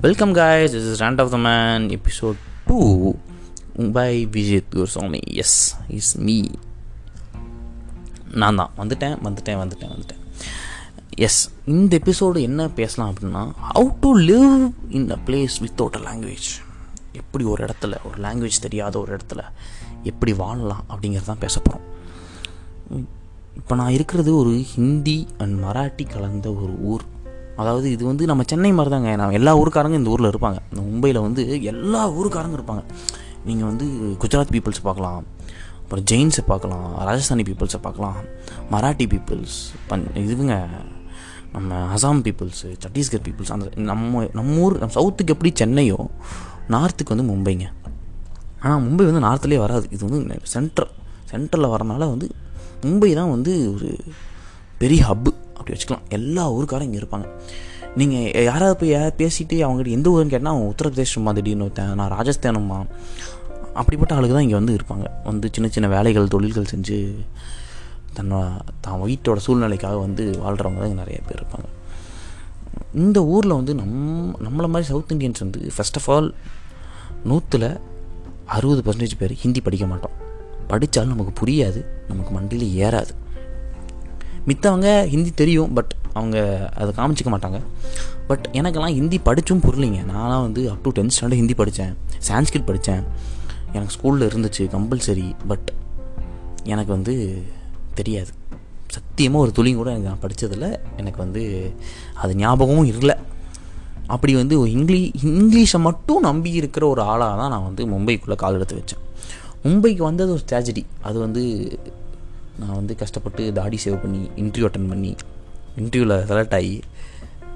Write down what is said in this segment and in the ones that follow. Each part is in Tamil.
Welcome guys is is Rant of the Man, episode 2 by Vijay Gurusamy yes is me நான் தான். வந்துட்டேன் வந்துட்டேன் வந்துட்டேன் வந்துட்டேன். எஸ் இந்த எபிசோடு என்ன பேசலாம் அப்படின்னா how to live in a place without a language எப்படி ஒரு இடத்துல ஒரு லாங்குவேஜ் தெரியாத ஒரு இடத்துல எப்படி வாழலாம் அப்படிங்கிறது தான் பேச போகிறோம் இப்போ நான் இருக்கிறது ஒரு ஹிந்தி அண்ட் மராட்டி கலந்த ஒரு ஊர். அதாவது இது வந்து நம்ம சென்னை மாதிரி தாங்க நான் எல்லா ஊருக்காரங்க இந்த ஊரில் இருப்பாங்க. இந்த மும்பையில் வந்து எல்லா ஊருக்காரங்க இருப்பாங்க. நீங்கள் வந்து குஜராத் பீப்புள்ஸ் பார்க்கலாம். அப்புறம் ஜெயின்ஸை பார்க்கலாம். ராஜஸ்தானி பீப்புள்ஸை பார்க்கலாம். மராட்டி பீப்புள்ஸ் பன் இதுவுங்க நம்ம அசாம் பீப்புள்ஸு சத்தீஸ்கர் பீப்புள்ஸ் அந்த நம்ம நம்ம ஊர் நம்ம சவுத்துக்கு எப்படி சென்னையோ நார்த்துக்கு வந்து மும்பைங்க. ஆனால் மும்பை வந்து நார்த்துலேயே வராது. இது வந்து சென்ட்ரல் சென்ட்ரலில் வரனால வந்து மும்பை தான் வந்து ஒரு பெரிய ஹப்பு அப்படி வச்சுக்கலாம். எல்லா ஊருக்காரும் இங்கே இருப்பாங்க. நீங்கள் யாராவது போய் யாராவது பேசிட்டு அவங்ககிட்ட எந்த ஊருன்னு கேட்டால் அவங்க உத்தரப்பிரதேசமா திடீர்னு ஒருத்தன் நான் ராஜஸ்தானம்மா. அப்படிப்பட்ட ஆளுக்கு தான் இங்கே வந்து இருப்பாங்க. வந்து சின்ன சின்ன வேலைகள் தொழில்கள் செஞ்சு தன்னோட தான் வீட்டோட சூழ்நிலைக்காக வந்து வாழ்கிறவங்க தான் இங்கே நிறைய பேர் இருப்பாங்க. இந்த ஊரில் வந்து நம் நம்மளை மாதிரி சவுத் இண்டியன்ஸ் வந்து ஃபஸ்ட் ஆஃப் ஆல் நூற்றில் அறுபது பர்சன்டேஜ் பேர் ஹிந்தி படிக்க மாட்டோம். படித்தாலும் நமக்கு புரியாது நமக்கு மண்டியில் ஏறாது. மித்தவங்க ஹிந்தி தெரியும் பட் அவங்க அதை காமிச்சிக்க மாட்டாங்க. பட் எனக்கெல்லாம் ஹிந்தி படித்தும் புரியலிங்க. நான்லாம் வந்து up to tenth standard Hindi படித்தேன் சான்ஸ்கிரிட் படித்தேன் எனக்கு ஸ்கூலில் இருந்துச்சு கம்பல்சரி பட் எனக்கு வந்து தெரியாது. சத்தியமாக ஒரு துளியும் கூட எனக்கு நான் படித்ததில் எனக்கு வந்து அது ஞாபகமும் இல்லை அப்படி வந்து ஒரு இங்கிலீ இங்கிலீஷை மட்டும் நம்பி இருக்கிற ஒரு ஆளாக தான் நான் வந்து மும்பைக்குள்ளே கால் எடுத்து வச்சேன். மும்பைக்கு வந்தது ஒரு ஸ்ட்ராஜடி அது வந்து நான் வந்து கஷ்டப்பட்டு தாடி சேவ் பண்ணி இன்டர்வியூ அட்டன் பண்ணி இன்டர்வியூவில் செலக்ட் ஆகி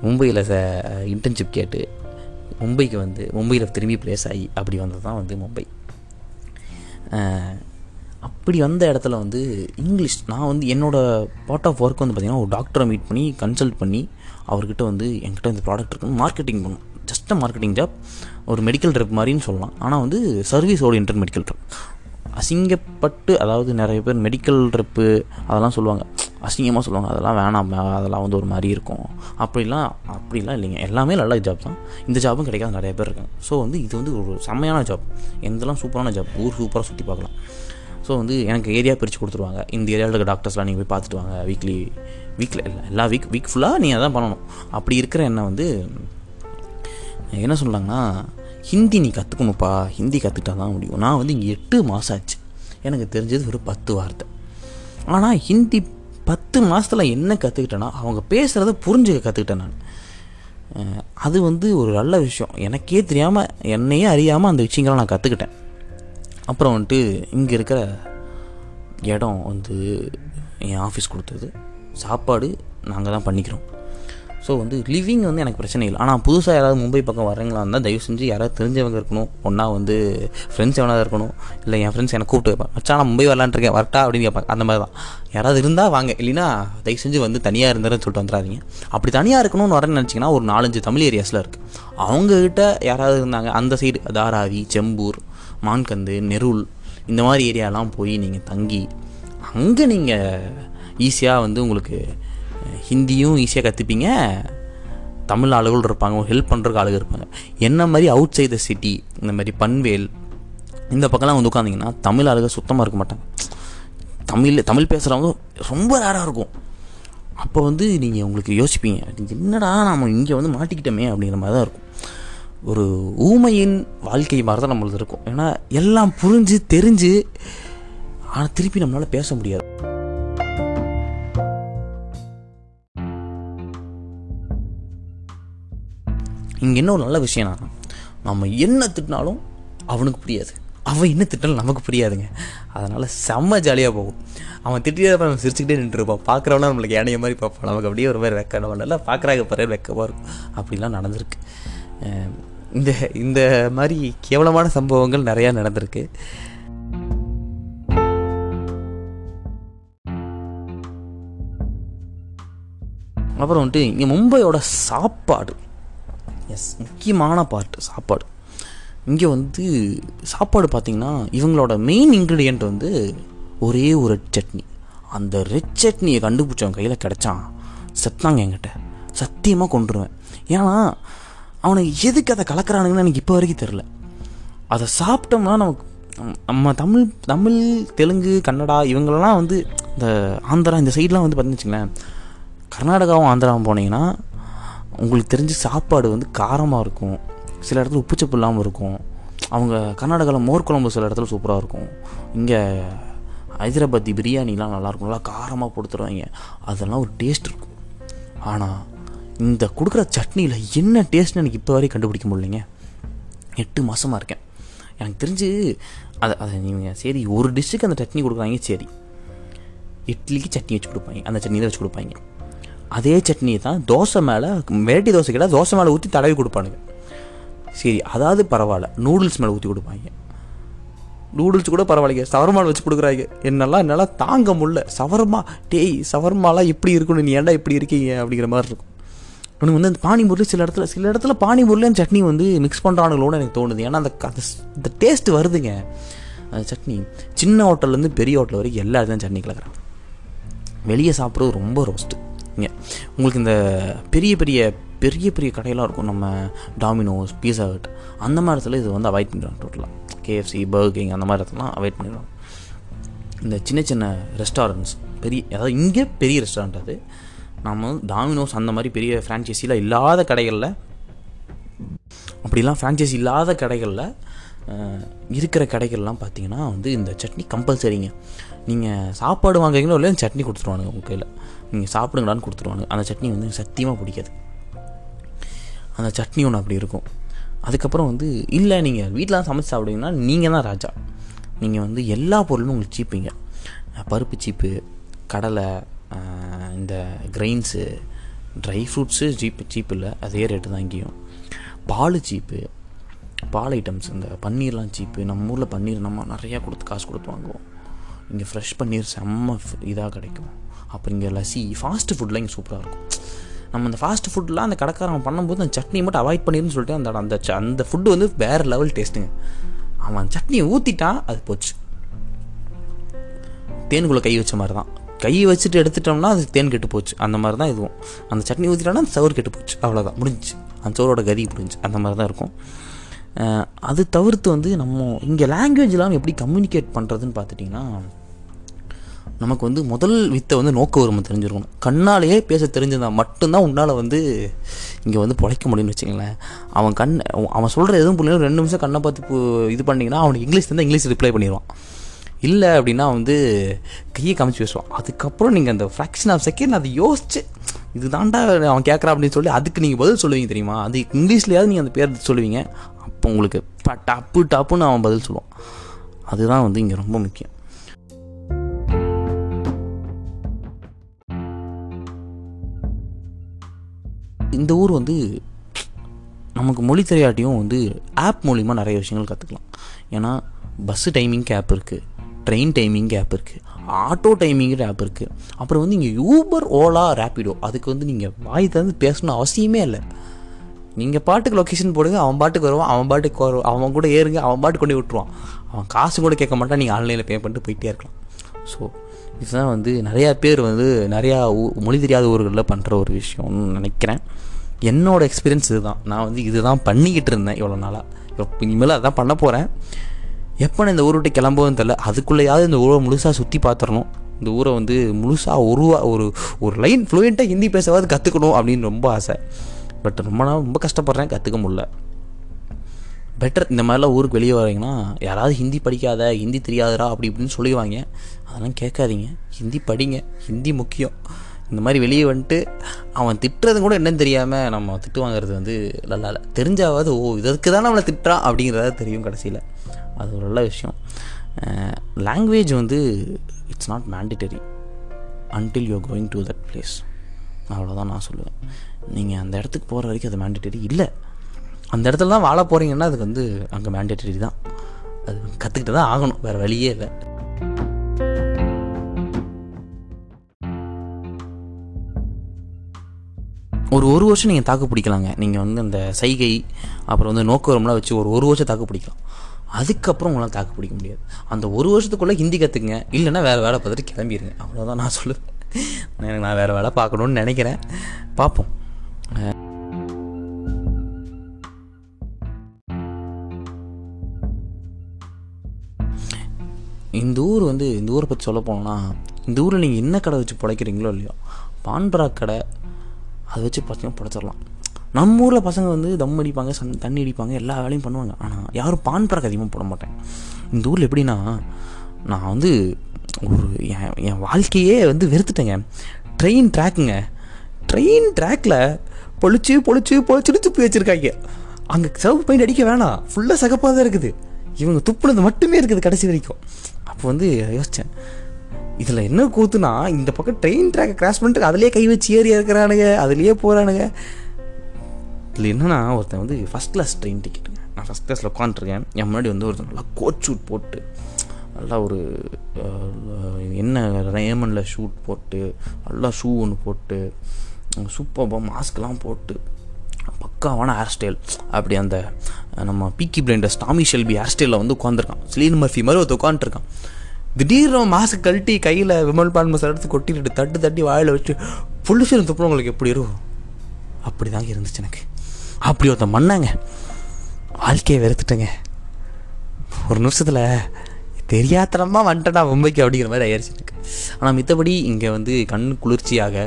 மும்பையில் ச இன்டர்ன்ஷிப் கேட்டு மும்பைக்கு வந்து மும்பையில் திரும்பி ப்ளேஸ் ஆகி அப்படி வந்தது தான் வந்து மும்பை. அப்படி வந்த இடத்துல வந்து இங்கிலீஷ் நான் வந்து என்னோடய பார்ட் ஆஃப் ஒர்க் வந்து பார்த்திங்கன்னா ஒரு டாக்டரை மீட் பண்ணி கன்சல்ட் பண்ணி அவர்கிட்ட வந்து என்கிட்ட இந்த ப்ராடக்ட் இருக்குன்னு மார்க்கெட்டிங் பண்ணும். ஜஸ்ட் மார்க்கெட்டிங் ஜாப் ஒரு மெடிக்கல் ட்ரிப் மாதிரின்னு சொல்லலாம். ஆனால் வந்து சர்வீஸ் ஓரியன்ட் மெடிக்கல் ட்ரிப் அசிங்கப்பட்டு அதாவது நிறைய பேர் மெடிக்கல் ரெப்பு அதெல்லாம் சொல்லுவாங்க. அசிங்கமாக சொல்லுவாங்க. அதெல்லாம் வேணாம் அதெல்லாம் வந்து ஒரு மாதிரி இருக்கும். அப்படிலாம் அப்படிலாம் இல்லைங்க. எல்லாமே நல்ல ஜாப் தான். இந்த ஜாப்பும் கிடைக்காத நிறைய பேர் இருக்காங்க. ஸோ வந்து இது வந்து ஒரு செம்மையான ஜாப் எந்தெல்லாம் சூப்பரான ஜாப் ஊர் சூப்பராக சுற்றி பார்க்கலாம். ஸோ வந்து எனக்கு ஏரியா பிரித்து கொடுத்துருவாங்க. இந்த ஏரியாவில் இருக்க டாக்டர்ஸ்லாம் நீங்கள் போய் பார்த்துட்டு வாங்க. வீக்லி வீக்கில் இல்லை எல்லா வீக் வீக் ஃபுல்லாக நீங்கள் அதான் பண்ணணும். அப்படி இருக்கிற என்ன வந்து என்ன சொல்கிறாங்கன்னா ஹிந்தி நீ கற்றுக்கணுப்பா ஹிந்தி கற்றுக்கிட்டா தான் முடியும். நான் வந்து இங்கே எட்டு மாதம் ஆச்சு. எனக்கு தெரிஞ்சது ஒரு பத்து வார்த்தை. ஆனால் ஹிந்தி பத்து மாதத்தில் என்ன கற்றுக்கிட்டேன்னா அவங்க பேசுகிறத புரிஞ்சுக்க கற்றுக்கிட்டேன் நான். அது வந்து ஒரு நல்ல விஷயம். எனக்கே தெரியாமல் என்னையே அறியாமல் அந்த விஷயங்களை நான் கற்றுக்கிட்டேன் அப்புறம் வந்துட்டு இங்கே இருக்கிற இடம் வந்து என் ஆஃபீஸ் கொடுத்தது. சாப்பாடு நாங்கள் தான் பண்ணிக்கிறோம். ஸோ வந்து லிவிங் வந்து எனக்கு பிரச்சனை இல்லை. ஆனால் புதுசாக யாராவது மும்பை பக்கம் வரீங்களா இருந்தால் தயவு செஞ்சு யாராவது தெரிஞ்சவங்க இருக்கணும். ஒன்றா வந்து ஃப்ரெண்ட்ஸ் எவனாவது இருக்கணும். இல்லை என் ஃப்ரெண்ட்ஸ் எனக்கு கூப்பிட்டு வைப்பாங்க. மச்சான் நான் மும்பை வரலான்ட்ருக்கேன் வரட்டா? அப்படின்னு கேட்பாங்க. அந்த மாதிரி தான். யாராவது இருந்தால் வாங்க. இல்லைனா தயவு செஞ்சு வந்து தனியாக இருந்தாருன்னு சொல்லிட்டு வந்துடாதீங்க அப்படி தனியாக இருக்கணும்னு வரேன்னு நினச்சிங்கன்னா ஒரு நாலஞ்சு தமிழ் ஏரியாஸில் இருக்குது அவங்கக்கிட்ட யாராவது இருந்தாங்க அந்த சைடு தாராவி செம்பூர் மான்கந்து நெருள் இந்த மாதிரி ஏரியாலாம் போய் நீங்கள் தங்கி அங்கே நீங்கள் ஈஸியாக வந்து உங்களுக்கு ஹிந்தியும் ஈஸியாக கற்றுப்பீங்க தமிழ் ஆளுகள் இருப்பாங்க ஹெல்ப் பண்ணுறதுக்கு ஆளுகள் இருப்பாங்க. என்ன மாதிரி அவுட் சைட் த சிட்டி இந்த மாதிரி பன்வேல் இந்த பக்கம்லாம் வந்து உட்காந்திங்கன்னா தமிழ் ஆளுகள் சுத்தமாக இருக்க மாட்டாங்க. தமிழ் தமிழ் பேசுகிறவங்க ரொம்ப ரேராக இருக்கும். அப்போ வந்து நீங்கள் உங்களுக்கு யோசிப்பீங்க என்னடா நாம் இங்கே வந்து மாட்டிக்கிட்டோமே அப்படிங்கிற மாதிரி தான் இருக்கும். ஒரு ஊமையின் வாழ்க்கை மாதிரி தான் நம்மளுக்கு இருக்கும். ஏன்னா எல்லாம் புரிஞ்சு தெரிஞ்சு ஆனால் திருப்பி நம்மளால் பேச முடியாது. இங்கே என்ன ஒரு நல்ல விஷயம்னா நம்ம என்ன திட்டினாலும் அவனுக்கு புரியாது. அவன் என்ன திட்டினாலும் நமக்கு புரியாதுங்க. அதனால் செம்ம ஜாலியாக போகும். அவன் திட்டியதை நம்ம சிரிச்சுக்கிட்டே நின்றுருப்பான் பார்க்குறவனா நம்மளுக்கு ஏனைய மாதிரி பார்ப்போம் நமக்கு அப்படியே ஒரு மாதிரி வெக்க நம்ம நல்லா பார்க்குறாங்க பிறகு வெக்கமாக இருக்கும். அப்படிலாம் நடந்திருக்கு. இந்த இந்த மாதிரி கேவலமான சம்பவங்கள் நிறையா நடந்திருக்கு. அப்புறம் வந்துட்டு இங்கே மும்பையோட சாப்பாடு. எஸ் முக்கியமான பார்ட் சாப்பாடு. இங்கே வந்து சாப்பாடு பார்த்திங்கன்னா இவங்களோட மெயின் இன்க்ரீடியண்ட் வந்து ஒரே ஒரு சட்னி. அந்த ரெட் சட்னியை கண்டுபிடிச்சவன் கையில் கிடச்சான். செத்தாங்க என்கிட்ட. சத்தியமாக கொண்டுருவேன் ஏன்னா அவனுக்கு எதுக்கு அதை கலக்கிறானுங்கன்னு எனக்கு இப்போ வரைக்கும் தெரில அதை சாப்பிட்டோம்னா நமக்கு நம்ம- நம்ம தமிழ் தமிழ் தெலுங்கு கன்னடா இவங்களெல்லாம் வந்து இந்த ஆந்திரா இந்த சைட்லாம் வந்து பார்த்தீங்கன்னு வச்சுங்களேன் கர்நாடகாவும் ஆந்திராவும் போனீங்கன்னா உங்களுக்கு தெரிஞ்சு சாப்பாடு வந்து காரமாக இருக்கும். சில இடத்துல உப்புச்சப்பு இல்லாமல் இருக்கும். அவங்க கர்நாடகாவில் மோர் குழம்பு சில இடத்துல சூப்பராக இருக்கும். இங்கே ஹைதராபாத்தி பிரியாணிலாம் நல்லாயிருக்கும் நல்லா காரமாக கொடுத்துருவாங்க அதெல்லாம் ஒரு டேஸ்ட் இருக்கும். ஆனால் இந்த கொடுக்குற சட்னியில் என்ன டேஸ்ட்னு எனக்கு இப்போ வரையும் கண்டுபிடிக்க முடியலைங்க. எட்டு மாதமாக இருக்கேன். எனக்கு தெரிஞ்சு அதை அதை நீங்கள் சரி ஒரு டிஷ்ஷுக்கு அந்த சட்னி கொடுக்குறாங்க சரி. இட்லிக்கு சட்னி வச்சு கொடுப்பாங்க அந்த சட்னி தான் வச்சு கொடுப்பாங்க. அதே சட்னியை தான் தோசை மேலே வெரைட்டி தோசை கேட்டால் தோசை மேலே ஊற்றி தடவி கொடுப்பானுங்க. சரி அதாவது பரவாயில்ல நூடுல்ஸ் மேலே ஊற்றி கொடுப்பாங்க. நூடுல்ஸ் கூட பரவாயில்லைங்க சவர்மாவில் வச்சு கொடுக்குறாங்க. என்னெல்லாம் என்னால் தாங்க முடியல. சவர்மா டேய் சவர்மாலாம் எப்படி இருக்கணும் நீ ஏன்டா இப்படி இருக்கீங்க அப்படிங்கிற மாதிரி இருக்கும். உனக்கு வந்து அந்த பானிபூரில் சில இடத்துல சில இடத்துல பானிபூரிலையும் சட்னி வந்து மிக்ஸ் பண்ணுறானுங்களோன்னு எனக்கு தோணுது. ஏன்னா அந்த அந்த டேஸ்ட் வருதுங்க. அந்த சட்னி சின்ன ஹோட்டல்லேருந்து பெரிய ஹோட்டல் வரைக்கும் எல்லா இடத்துலையும் சட்னி கலக்குறாங்க. வெளியே சாப்பிட்றது ரொம்ப ரோஸ்ட்டு இங்கே. உங்களுக்கு இந்த பெரிய பெரிய பெரிய பெரிய கடையெல்லாம் இருக்கும். நம்ம டாமினோஸ் பீஸா ஹட் அந்த மாதிரி இடத்துல இது வந்து அவாய்ட் பண்ணிடுவாங்க டோட்டலாக கேஎஃப்சி பர்கிங் அந்த மாதிரி இடத்துலாம் அவாய்ட் பண்ணிடுவாங்க. இந்த சின்ன சின்ன ரெஸ்டாரண்ட்ஸ் பெரிய அதாவது இங்கே பெரிய ரெஸ்டாரண்ட் அது. நம்ம டாமினோஸ் அந்த மாதிரி பெரிய ஃப்ரான்ச்சைஸியில் இல்லாத கடைகளில் அப்படிலாம் ஃப்ரான்ச்சைஸி இல்லாத கடைகளில் இருக்கிற கடைகள்லாம் பார்த்தீங்கன்னா வந்து இந்த சட்னி கம்பல்சரிங்க. நீங்கள் சாப்பாடு வாங்குறீங்களோ இல்லையா சட்னி கொடுத்துருவானுங்க உங்கள் கையில். நீங்கள் சாப்பிடுங்களான்னு கொடுத்துருவானுங்க. அந்த சட்னி வந்து சத்தியமாக பிடிக்காது. அந்த சட்னி ஒன்று அப்படி இருக்கும். அதுக்கப்புறம் வந்து இல்லை நீங்கள் வீட்டில் சமைச்சு சாப்பிடுவீங்கன்னா நீங்கள் தான் ராஜா. நீங்கள் வந்து எல்லா பொருளும் உங்களுக்கு சீப்பிங்க. பருப்பு சீப்பு கடலை இந்த கிரெயின்ஸு ட்ரை ஃப்ரூட்ஸு சீப்பு சீப்பு இல்லை. அதே ரேட்டு தான் இங்கேயும். பால் சீப்பு பால் ஐட்டம்ஸ் இந்த பன்னீர்லாம் சீப்பு நம்ம ஊரில் பன்னீர் நம்ம நிறையா கொடுத்து காசு கொடுத்து வாங்குவோம். இங்கே ஃப்ரெஷ் பன்னீர் செம்ம இதாக கிடைக்கும். அப்புறம் இங்கே லசி ஃபாஸ்ட்டு ஃபுட்லாம் இங்கே சூப்பராக இருக்கும். நம்ம அந்த ஃபாஸ்ட் ஃபுட்லாம் அந்த கடைக்காரன் பண்ணும்போது அந்த சட்னியை மட்டும் அவாய்ட் பண்ணிடுன்னு சொல்லிட்டு அந்த அந்த ச- அந்த ஃபுட்டு வந்து வேறு லெவல் டேஸ்ட்டுங்க அவன் அந்த சட்னியை ஊற்றிட்டான் அது போச்சு. தேனுக்குள்ளே கை வச்ச மாதிரி தான் கை வச்சுட்டு எடுத்துட்டோம்னா அது தேன் கெட்டு போச்சு. அந்த மாதிரி தான் இதுவும். அந்த சட்னி ஊற்றிட்டோம்னா அந்த சவுறு கெட்டு போச்சு. அவ்வளோதான் முடிஞ்சு அந்த சோரோட கதி முடிஞ்சு அந்த மாதிரி தான் இருக்கும். அது தவிர்த்து வந்து நம்ம இங்கே லாங்குவேஜ்லாம் எப்படி கம்யூனிகேட் பண்ணுறதுன்னு பார்த்துட்டிங்கன்னா நமக்கு வந்து முதல் வித்தை வந்து நோக்க உரிமை தெரிஞ்சிருக்கணும். கண்ணாலேயே பேச தெரிஞ்சிருந்தால் மட்டும்தான் உன்னால் வந்து இங்கே வந்து பிழைக்க முடியும்னு வச்சுங்களேன் அவன் கண் அவன் சொல்கிற எதுவும் புரியல ரெண்டு நிமிஷம் கண்ணை பார்த்து இது பண்ணிங்கன்னா அவனுக்கு இங்கிலீஷ் இருந்தால் இங்கிலீஷ் ரிப்ளை பண்ணிடுவான். இல்லை அப்படின்னா வந்து கையை காமிச்சு பேசுவான். அதுக்கப்புறம் நீங்கள் அந்த ஃப்ராக்ஷன் ஆஃப் செகண்ட் அதை யோசிச்சு இது தாண்டா அவன் கேட்குறான் அப்படின்னு சொல்லி அதுக்கு நீங்கள் பதில் சொல்லுவீங்க தெரியுமா? அது இங்கிலீஷ்லையாவது நீங்கள் அந்த பேர் சொல்லுவீங்க. அப்போ உங்களுக்கு ப- டப்பு டப்புன்னு அவன் பதில் சொல்லுவான். அதுதான் வந்து இங்கே ரொம்ப முக்கியம். இந்த ஊர் வந்து நமக்கு மொழி தெரியாட்டியும் வந்து ஆப் மூலிமா நிறைய விஷயங்கள் கற்றுக்கலாம் ஏன்னா பஸ்ஸு டைமிங் ஆப் இருக்குது ட்ரெயின் டைமிங் ஆப் இருக்குது ஆட்டோ டைமிங்கிற ஆப் இருக்குது அப்புறம் வந்து இங்கே யூபர் ஓலா ரேப்பிடோ அதுக்கு வந்து நீங்கள் வாய் திறந்து பேசணும் அவசியமே இல்லை. நீங்கள் பாட்டுக்கு லொக்கேஷன் போடுங்க அவன் பாட்டுக்கு வருவான் அவன் பாட்டுக்கு வருவான் அவன் கூட ஏறுங்க அவன் பாட்டுக்கு கொண்டு விட்டுருவான். அவன் காசு கூட கேட்க மாட்டான் நீங்கள் ஆன்லைனில் பே பண்ணிட்டு போயிட்டே இருக்கலாம். ஸோ இதுதான் வந்து நிறையா பேர் வந்து நிறையா ஊ- மொழி தெரியாத ஊர்களில் பண்ணுற ஒரு விஷயம்னு நினைக்கிறேன். என்னோடய எக்ஸ்பீரியன்ஸ் இதுதான். நான் வந்து இதுதான் பண்ணிக்கிட்டு இருந்தேன் இவ்வளோ நாளாக இனிமேல் அதான் பண்ண போகிறேன் எப்போ நான் இந்த ஊரை விட்டு கிளம்புவோன்னு தெரில அதுக்குள்ளேயாவது இந்த ஊரை முழுசாக சுற்றி பார்த்துடணும். இந்த ஊரை வந்து முழுசாக உருவா ஒரு ஒரு லைன் ஃப்ளூயண்ட்டாக ஹிந்தி பேசவாது கற்றுக்கணும் அப்படின்னு ரொம்ப ஆசை. பட் ரொம்ப நாள் ரொம்ப கஷ்டப்படுறேன் கற்றுக்க முடில பெட்டர் இந்த மாதிரிலாம் ஊருக்கு வெளியே வரீங்கன்னா யாராவது ஹிந்தி படிக்காத ஹிந்தி தெரியாதடா அப்படி இப்படின்னு சொல்லிடுவாங்க. அதெல்லாம் கேட்காதீங்க. ஹிந்தி படிங்க. ஹிந்தி முக்கியம். இந்த மாதிரி வெளியே வந்துட்டு அவன் திட்டுறது கூட என்னன்னு தெரியாமல் நம்ம திட்டு வாங்குறது வந்து நல்லா இல்லை. தெரிஞ்சாவது ஓ இதற்கு தான் நம்மளை திட்டுறான் அப்படிங்கிறத தெரியும் கடைசியில். அது ஒரு நல்ல விஷயம். லாங்குவேஜ் வந்து it's not mandatory until you going to that place அவ்வளோதான் நான் சொல்லுவேன். நீங்கள் அந்த இடத்துக்கு போகிற வரைக்கும் அது மேண்டிட்டரி இல்லை. அந்த இடத்துல தான் வாழ போகிறீங்கன்னா அதுக்கு வந்து அங்கே மேண்டேட்டரி தான். அது கற்றுக்கிட்டு தான் ஆகணும். வேறு வழியே இல்லை. ஒரு ஒரு வருஷம் நீங்கள் தாக்கு பிடிக்கலாங்க. நீங்கள் வந்து அந்த சைகை அப்புறம் வந்து நோக்கரம்லாம் வச்சு ஒரு ஒரு வருஷம் தாக்கு பிடிக்கலாம். அதுக்கப்புறம் உங்களால் தாக்கு பிடிக்க முடியாது. அந்த ஒரு வருஷத்துக்குள்ளே ஹிந்தி கற்றுக்குங்க இல்லைன்னா வேறு வேலை பார்த்துட்டு கிளம்பிடுங்க அவ்வளோதான் நான் சொல்லுவேன். எனக்கு நான் வேறு வேலை பார்க்கணுன்னு நினைக்கிறேன். பார்ப்போம். இந்த ஊர் வந்து இந்த ஊரை பற்றி சொல்ல போனோம்னா இந்த ஊரில் நீங்கள் என்ன கடை வச்சு பிழைக்கிறீங்களோ இல்லையோ பான்பரா கடை அதை வச்சு பார்த்தீங்கன்னா பிழைச்சிடலாம் நம்ம ஊரில் பசங்க வந்து தம் அடிப்பாங்க சன் தண்ணி அடிப்பாங்க எல்லா வேலையும் பண்ணுவாங்க. ஆனால் யாரும் பான் பராக் அதிகமாக போட மாட்டேன் இந்த ஊரில் எப்படின்னா நான் வந்து ஒரு என் என் வாழ்க்கையே வந்து வெறுத்துட்டேங்க. ட்ரெயின் ட்ராக்குங்க ட்ரெயின் ட்ராக்கில் பொழிச்சு பொழிச்சு பொழிச்சுட்டு துப்பி வச்சுருக்காங்க. அங்கே சிவப்பு பெயிண்ட் அடிக்க வேணாம். ஃபுல்லாக சகப்பாக தான் இருக்குது. இவங்க துப்புனது மட்டுமே இருக்குது கடைசி வரைக்கும். அப்போ வந்து யோசித்தேன் இதில் என்ன கூத்துனா இந்த பக்கம் ட்ரெயின் ட்ராக்கை கிராஸ் பண்ணிட்டு அதுலேயே கை வச்சு ஏறி இருக்கிறானுங்க அதுலேயே போகிறானுங்க இதில் என்னென்னா ஒருத்தன் வந்து ஃபஸ்ட் கிளாஸ் ட்ரெயின் டிக்கெட்டுங்க நான் ஃபஸ்ட் கிளாஸில் உட்காந்துருக்கேன் என் முன்னாடி வந்து ஒருத்தன் நல்லா கோட் ஷூட் போட்டு நல்லா ஒரு என்ன ரேமனில் ஷூட் போட்டு நல்லா ஷூ ஒன்று போட்டு சூப்பராக மாஸ்க்லாம் போட்டு பக்காவான ஹேர் ஸ்டைல் அப்படி அந்த நம்ம Peaky Blinders Tommy Shelby hair ஸ்டைலில் வந்து உட்காந்துருக்கான் ஸ்லீன் மர்ஃபி மாதிரி ஒருத்தர் உட்காந்துருக்கான் திடீர்னு மாஸ்க் கழட்டி கையில் விமல் பான்மஸ் மசாலா எடுத்து கொட்டிட்டு தட்டு தட்டி வாயில் வச்சு புல்லுசன் துப்புறவங்களுக்கு எப்படி இருக்கும்? அப்படி தாங்க இருந்துச்சு எனக்கு. அப்படி ஒருத்தன் பண்ணாங்க. வாழ்க்கையை வெறுத்துட்டேங்க. ஒரு நிமிஷத்தில் தெரியாதனமாக வந்துட்டேனா மும்பைக்கு அப்படிங்கிற மாதிரி ஆயிடுச்சு எனக்கு. ஆனால் மித்தபடி இங்கே வந்து கண் குளிர்ச்சியாக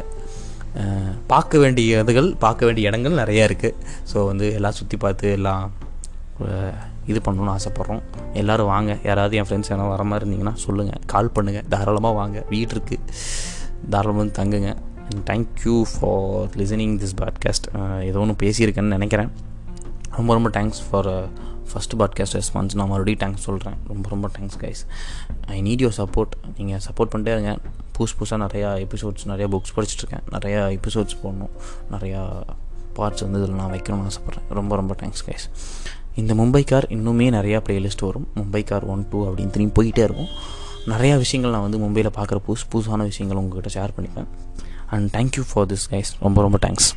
பார்க்க வேண்டிய இதுகள் பார்க்க வேண்டிய இடங்கள் நிறையா இருக்குது ஸோ வந்து எல்லாம் சுற்றி பார்த்து எல்லாம் இது பண்ணணும்னு ஆசைப்பட்றோம். எல்லோரும் வாங்க. யாராவது என் ஃப்ரெண்ட்ஸ் யாராவது வர மாதிரி இருந்தீங்கன்னா சொல்லுங்கள் கால் பண்ணுங்கள் தாராளமாக வாங்க. வீடு இருக்குது தாராளமாக வந்து தங்குங்க. And thank you for listening this podcast ஏதோ ஒன்று பேசியிருக்கேன்னு நினைக்கிறேன். ரொம்ப ரொம்ப thanks for first podcast response நான் மறுபடியும் தேங்க்ஸ் சொல்கிறேன் ரொம்ப ரொம்ப thanks guys I need your support நீங்கள் சப்போர்ட் பண்ணிட்டே இருங்க. புதுசு புதுசாக நிறையா எபிசோட்ஸ் நிறையா புக்ஸ் படிச்சுட்ருக்கேன் நிறையா எபிசோட்ஸ் போடணும். நிறையா பார்ட்ஸ் வந்து இதில் நான் வைக்கணும்னு ஆசைப்பட்றேன். ரொம்ப ரொம்ப தேங்க்ஸ் கைஸ் இந்த மும்பை கார் இன்னுமே நிறையா ப்ளேலிஸ்ட் வரும். மும்பை கார் ஒன் டூ அப்படின்னு திரும்பி போயிட்டே இருக்கும். நிறையா விஷயங்கள் நான் வந்து மும்பையில் பார்க்குற புதுசு புதுசான விஷயங்கள் உங்கள்கிட்ட ஷேர் பண்ணிப்பேன். And thank you for this guys ரொம்ப ரொம்ப தேங்க்ஸ்